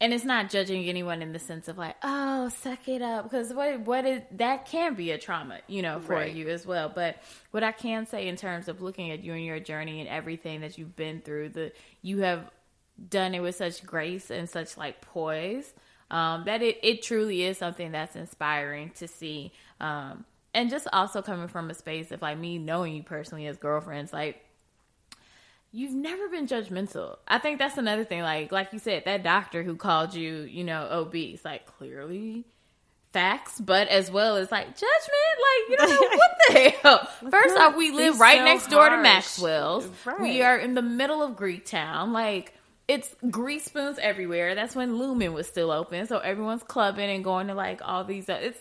and it's not judging anyone in the sense of like, oh, suck it up, because what what is that can be a trauma, you know, for Right. you as well. But what I can say in terms of looking at you and your journey and everything that you've been through, the you have done it with such grace and such like poise um, that it, it truly is something that's inspiring to see. Um, and just also coming from a space of like me knowing you personally as girlfriends, like you've never been judgmental. I think that's another thing. Like like you said, that doctor who called you, you know, obese, like clearly facts, but as well as like judgment. Like you don't know what the hell. First off, we live right so next door to. Maxwell's. We are in the middle of Greek Town. Like it's grease spoons everywhere. That's when Lumen was still open, so everyone's clubbing and going to like all these. Uh, it's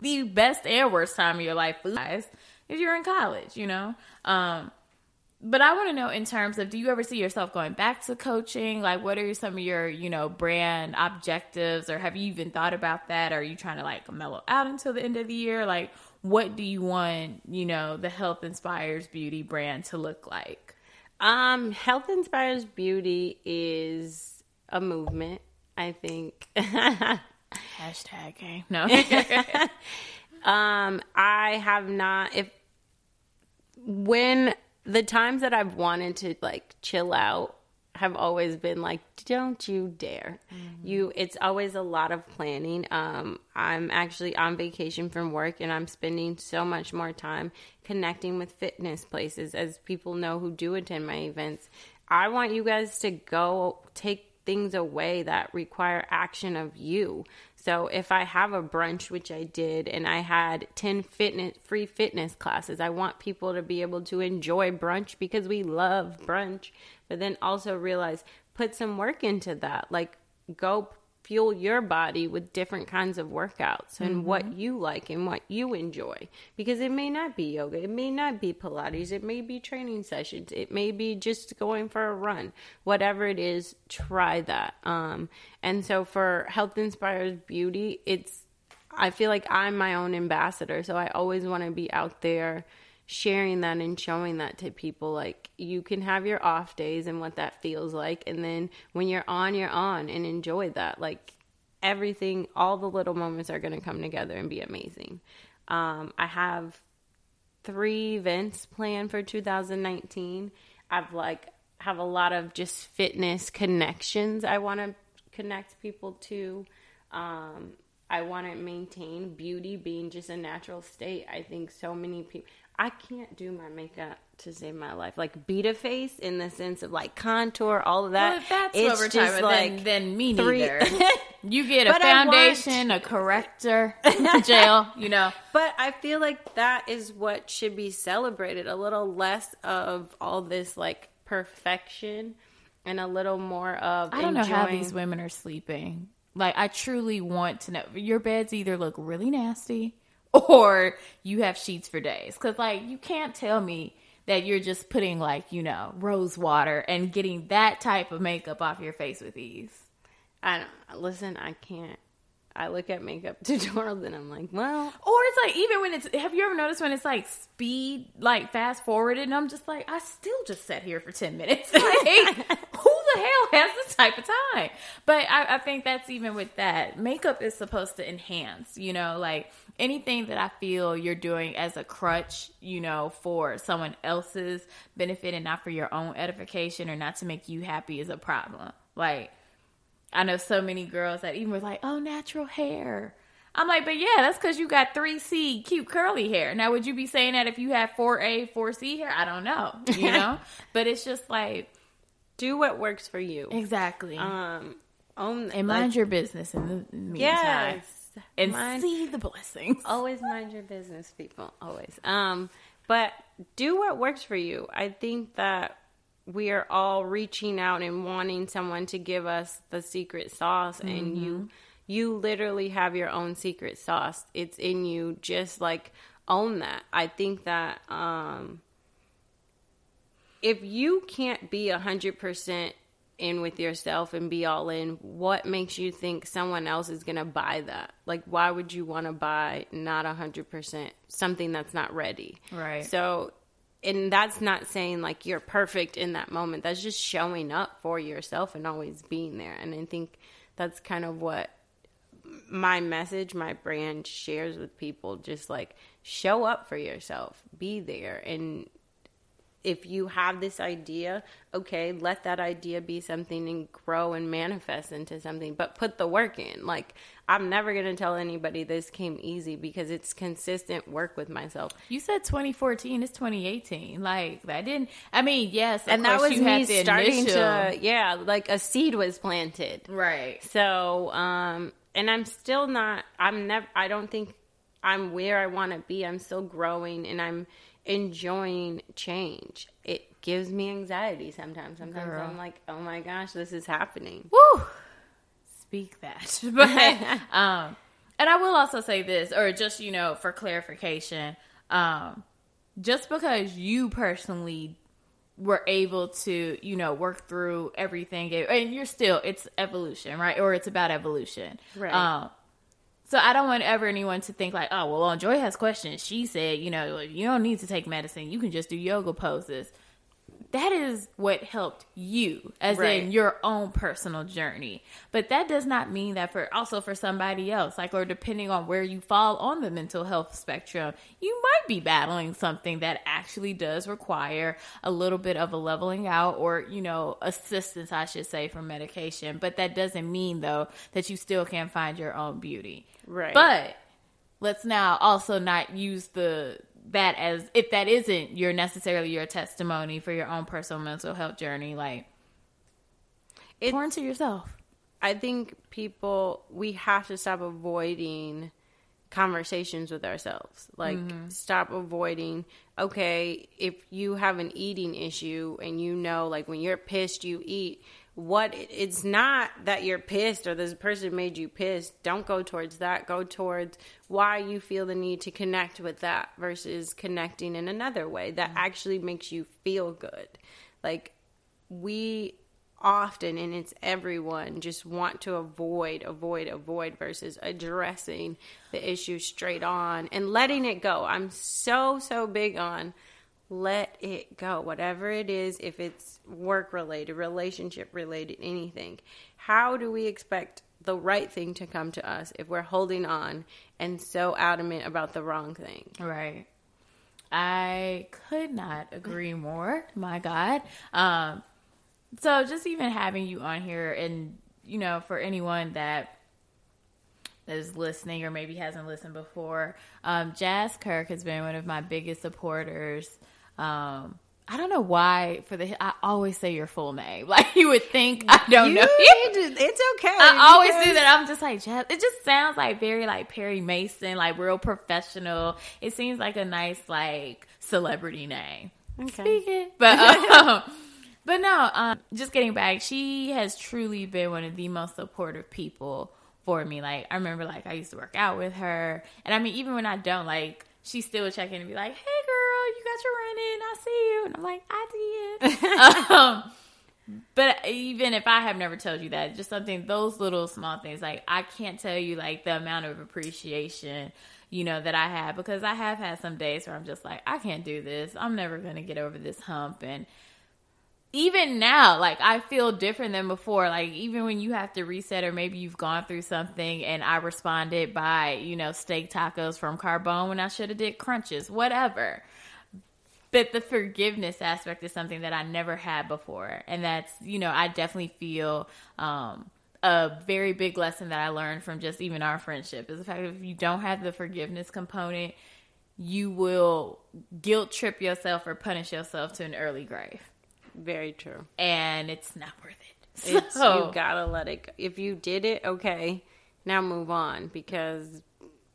the best and worst time of your life, wise, if you're in college. You know. Um, but I want to know in terms of do you ever see yourself going back to coaching? Like, what are some of your, you know, brand objectives, or have you even thought about that? Or are you trying to like mellow out until the end of the year? Like, what do you want, you know, the Health Inspires Beauty brand to look like? Um, Health Inspires Beauty is a movement, I think. Hashtag gang. No. um, I have not if when the times that I've wanted to like chill out have always been like don't you dare. You it's always a lot of planning. Um i'm actually on vacation from work and i'm spending so much more time connecting with fitness places. As people know who do attend my events i want you guys to go take things away that require action of you. So if I have a brunch, which I did, and I had 10 fitness free fitness classes, I want people to be able to enjoy brunch because we love brunch, but then also realize put some work into that. Like go fuel your body with different kinds of workouts and what you like and what you enjoy. Because it may not be yoga it may not be pilates it may be training sessions it may be just going for a run. Whatever it is try that. Um and so for health inspires beauty it's i feel like i'm my own ambassador so i always want to be out there sharing that and showing that to people like you can have your off days and what that feels like and then when you're on you're on and enjoy that like everything all the little moments are going to come together and be amazing um, i have three events planned for 2019 i've like have a lot of just fitness connections i want to connect people to um, I want to maintain beauty being just a natural state. I think so many people. I can't do my makeup to save my life. Like beat a face in the sense of like contour, all of that. Well, if that's it's what we're just talking about, like then, then me three- neither. you get a I want- foundation, a corrector, jail, you know. But I feel like that is what should be celebrated. A little less of all this like perfection and a little more of I don't know how these women are sleeping. Like, I truly want to know. Your beds either look really nasty or you have sheets for days. Because, like, you can't tell me that you're just putting, like, you know, rose water and getting that type of makeup off your face with ease. I don't listen. I can't. I look at makeup tutorials and I'm like, well, Or it's like, even when it's, have you ever noticed when it's like speed, like fast forwarded? And I'm just like, I still just sat here for 10 minutes. Like, who the hell has this type of time? But I, I think that's even with that. Makeup is supposed to enhance, you know, like anything that I feel you're doing as a crutch, you know, for someone else's benefit and not for your own edification or not to make you happy is a problem. Like, I know so many girls that even were like, oh, natural hair. I'm like, but yeah, that's because you got 3C cute curly hair. Now, would you be saying that if you had 4A, 4C hair? I don't know, you know? but it's just like. Do what works for you. Exactly. Um, own, and mind like, your business in the meantime. Yes. And mind, see the blessings. Always mind your business, people. Always. Um, but do what works for you. I think that we are all reaching out and wanting someone to give us the secret sauce mm-hmm. and you you literally have your own secret sauce. It's in you. Just like own that. I think that um, if you can't be a hundred percent in with yourself and be all in, what makes you think someone else is gonna buy that? Like, why would you want to buy not a hundred percent something that's not ready? Right. So, and that's not saying like you're perfect in that moment. That's just showing up for yourself and always being there. And I think that's kind of what my message, my brand shares with people just like show up for yourself, be there. And if you have this idea, okay, let that idea be something and grow and manifest into something, but put the work in. Like, I'm never going to tell anybody this came easy because it's consistent work with myself. You said 2014, it's 2018. Like, that didn't, I mean, yes, and that was me starting initial... to, yeah, like a seed was planted. Right. So, um, and I'm still not I'm never I don't think I'm where I want to be. I'm still growing and I'm enjoying change. It gives me anxiety sometimes. Sometimes Girl. I'm like, "Oh my gosh, this is happening." Woo! Speak that. but um and I will also say this or just, you know, for clarification, um just because you personally were able to, you know, work through everything. And you're still, it's evolution, right? Or it's about evolution. Right. Um, so I don't want ever anyone to think like, oh, well, Joy has questions. She said, you know, you don't need to take medicine. You can just do yoga poses that is what helped you as right. in your own personal journey. But that does not mean that for also for somebody else like or depending on where you fall on the mental health spectrum you might be battling something that actually does require a little bit of a leveling out or you know assistance i should say from medication. But that doesn't mean though that you still can't find your own beauty. Right. But let's now also not use the that as if that isn't your necessarily your testimony for your own personal mental health journey, like it's, pour into yourself. I think people we have to stop avoiding conversations with ourselves. Like mm-hmm. stop avoiding okay, if you have an eating issue and you know like when you're pissed you eat, what it's not that you're pissed or this person made you pissed. Don't go towards that. Go towards why you feel the need to connect with that versus connecting in another way that mm-hmm. actually makes you feel good. Like we often and it's everyone just want to avoid avoid avoid versus addressing the issue straight on and letting it go i'm so so big on let it go. Whatever it is, if it's work related, relationship related, anything. How do we expect the right thing to come to us if we're holding on and so adamant about the wrong thing? Right. I could not agree more. My God. Um, so just even having you on here and, you know, for anyone that is listening or maybe hasn't listened before, um, Jazz Kirk has been one of my biggest supporters um, I don't know why for the I always say your full name. Like you would think I don't you know. it's okay. I always do that. I'm just like Jeff. It just sounds like very like Perry Mason, like real professional. It seems like a nice like celebrity name. Okay. Speaking, but um, but no. Um, just getting back, she has truly been one of the most supportive people for me. Like I remember, like I used to work out with her, and I mean, even when I don't, like she still would check in and be like, "Hey, you got your running. I see you." And I'm like, "I did." um, but even if I have never told you that, just something those little small things, like I can't tell you like the amount of appreciation you know that I have because I have had some days where I'm just like, I can't do this. I'm never gonna get over this hump and even now, like I feel different than before. Like even when you have to reset, or maybe you've gone through something, and I responded by you know steak tacos from Carbone when I should have did crunches, whatever. But the forgiveness aspect is something that I never had before, and that's you know I definitely feel um, a very big lesson that I learned from just even our friendship is the fact that if you don't have the forgiveness component, you will guilt trip yourself or punish yourself to an early grave Very true. and it's not worth it. It's, So, you gotta let it. go. If you did it, okay, now move on because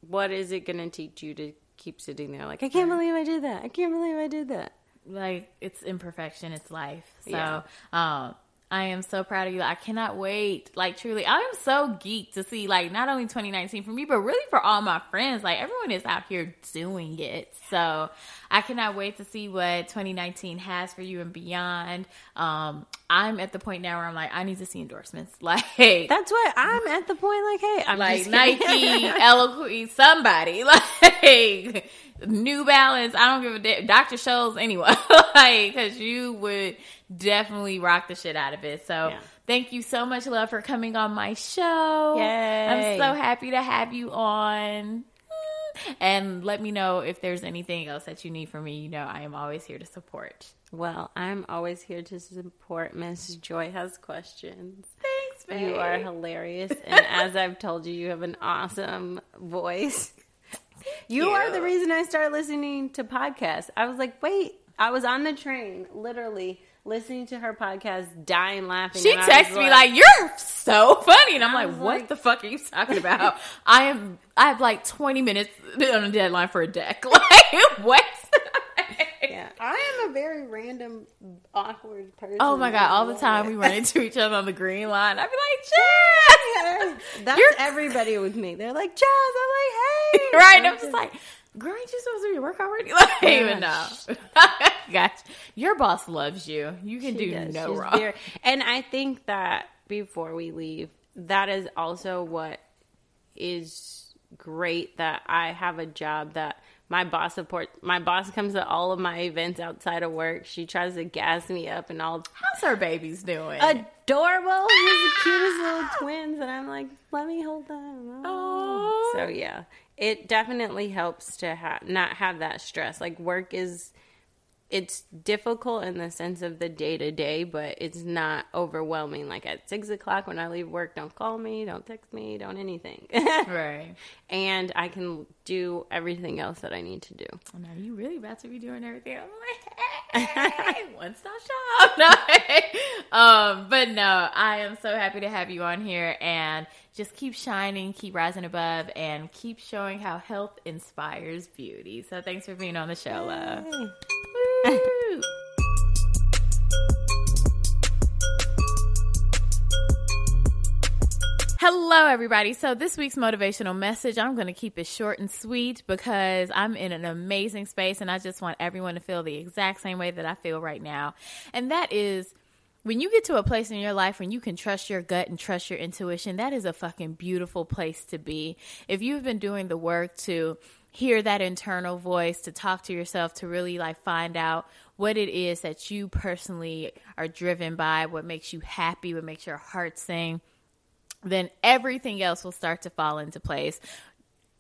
what is it gonna teach you to keep sitting there like I can't believe I did that. I can't believe I did that. like it's imperfection, it's life. So, Yeah. um, I am so proud of you. I cannot wait. Like truly, I am so geeked to see like not only 2019 for me, but really for all my friends. Like everyone is out here doing it. So I cannot wait to see what 2019 has for you and beyond. Um, I'm at the point now where I'm like, I need to see endorsements. Like That's what I'm at the point like, hey, I'm like. Nike, Eloquent, somebody like New Balance. I don't give a damn. Dr. Scholl's, anyone, like because you would definitely rock the shit out of it. So Yeah. thank you so much, love, for coming on my show. Yay. I'm so happy to have you on. And let me know if there's anything else that you need from me. You know, I am always here to support. Well, I'm always here to support Miss Joy has questions. Thanks, babe. You are hilarious, and as I've told you, you have an awesome voice. You are the reason I started listening to podcasts. I was like, wait, I was on the train, literally listening to her podcast, dying laughing. She texts I me like, "You're so funny," and I'm like, "What like- the fuck are you talking about?" I am. I have like 20 minutes on a deadline for a deck. Like what? yeah, I am a very random, awkward person. Oh my god! All the time we run into each other on the green line. I'd be like, "Jess!" That's You're- everybody with me. They're like, Jazz. I'm like, hey, right? I'm just like, "Girl, ain't you supposed to be at work already?" Like, even no. gotcha. Your boss loves you. You can She do does. no She's wrong. very- and I think that before we leave, that is also what is great that I have a job that my boss supports. My boss comes to all of my events outside of work. She tries to gas me up and all How's her babies doing? adorable. He's the cutest little twins, and I'm like, let me hold them. Oh. So yeah, it definitely helps to not have that stress. Like work is, it's difficult in the sense of the day to day, but it's not overwhelming. Like at six o'clock when I leave work, don't call me, don't text me, don't anything, right. and I can do everything else that I need to do. Oh, no, you really about to be doing everything. I'm like, hey, one stop shop. No, um, but no, I am so happy to have you on here and just keep shining, keep rising above, and keep showing how health inspires beauty. So thanks for being on the show, love. Hello, everybody. So, this week's motivational message, I'm going to keep it short and sweet because I'm in an amazing space and I just want everyone to feel the exact same way that I feel right now. And that is when you get to a place in your life when you can trust your gut and trust your intuition, that is a fucking beautiful place to be. If you've been doing the work to hear that internal voice, to talk to yourself, to really like find out what it is that you personally are driven by, what makes you happy, what makes your heart sing then everything else will start to fall into place.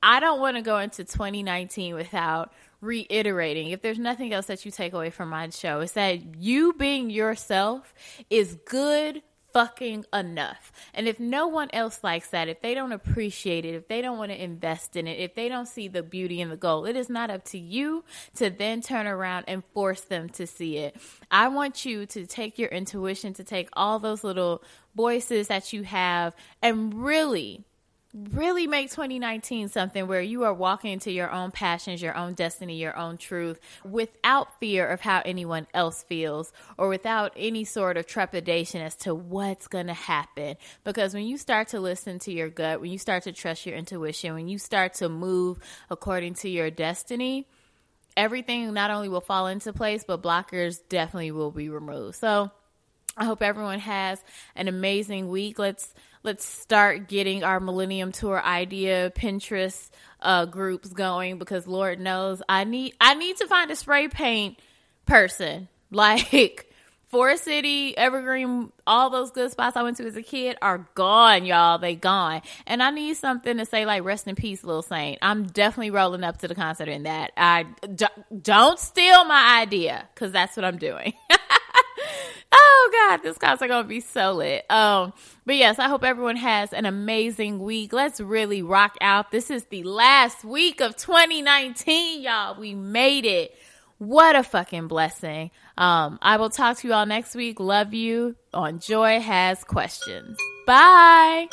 I don't want to go into 2019 without reiterating if there's nothing else that you take away from my show, it's that you being yourself is good fucking enough. And if no one else likes that, if they don't appreciate it, if they don't want to invest in it, if they don't see the beauty in the goal, it is not up to you to then turn around and force them to see it. I want you to take your intuition, to take all those little voices that you have and really really make 2019 something where you are walking into your own passions, your own destiny, your own truth without fear of how anyone else feels or without any sort of trepidation as to what's going to happen. Because when you start to listen to your gut, when you start to trust your intuition, when you start to move according to your destiny, everything not only will fall into place, but blockers definitely will be removed. So, I hope everyone has an amazing week. Let's let's start getting our Millennium Tour idea Pinterest uh, groups going because Lord knows I need I need to find a spray paint person like Ford City, Evergreen, all those good spots I went to as a kid are gone, y'all. They gone. And I need something to say like rest in peace, little Saint. I'm definitely rolling up to the concert in that. I d- don't steal my idea because that's what I'm doing. oh god, this concert gonna be so lit. Um, but yes, I hope everyone has an amazing week. Let's really rock out. This is the last week of 2019, y'all. We made it. What a fucking blessing. Um, I will talk to you all next week. Love you on Joy Has Questions. Bye.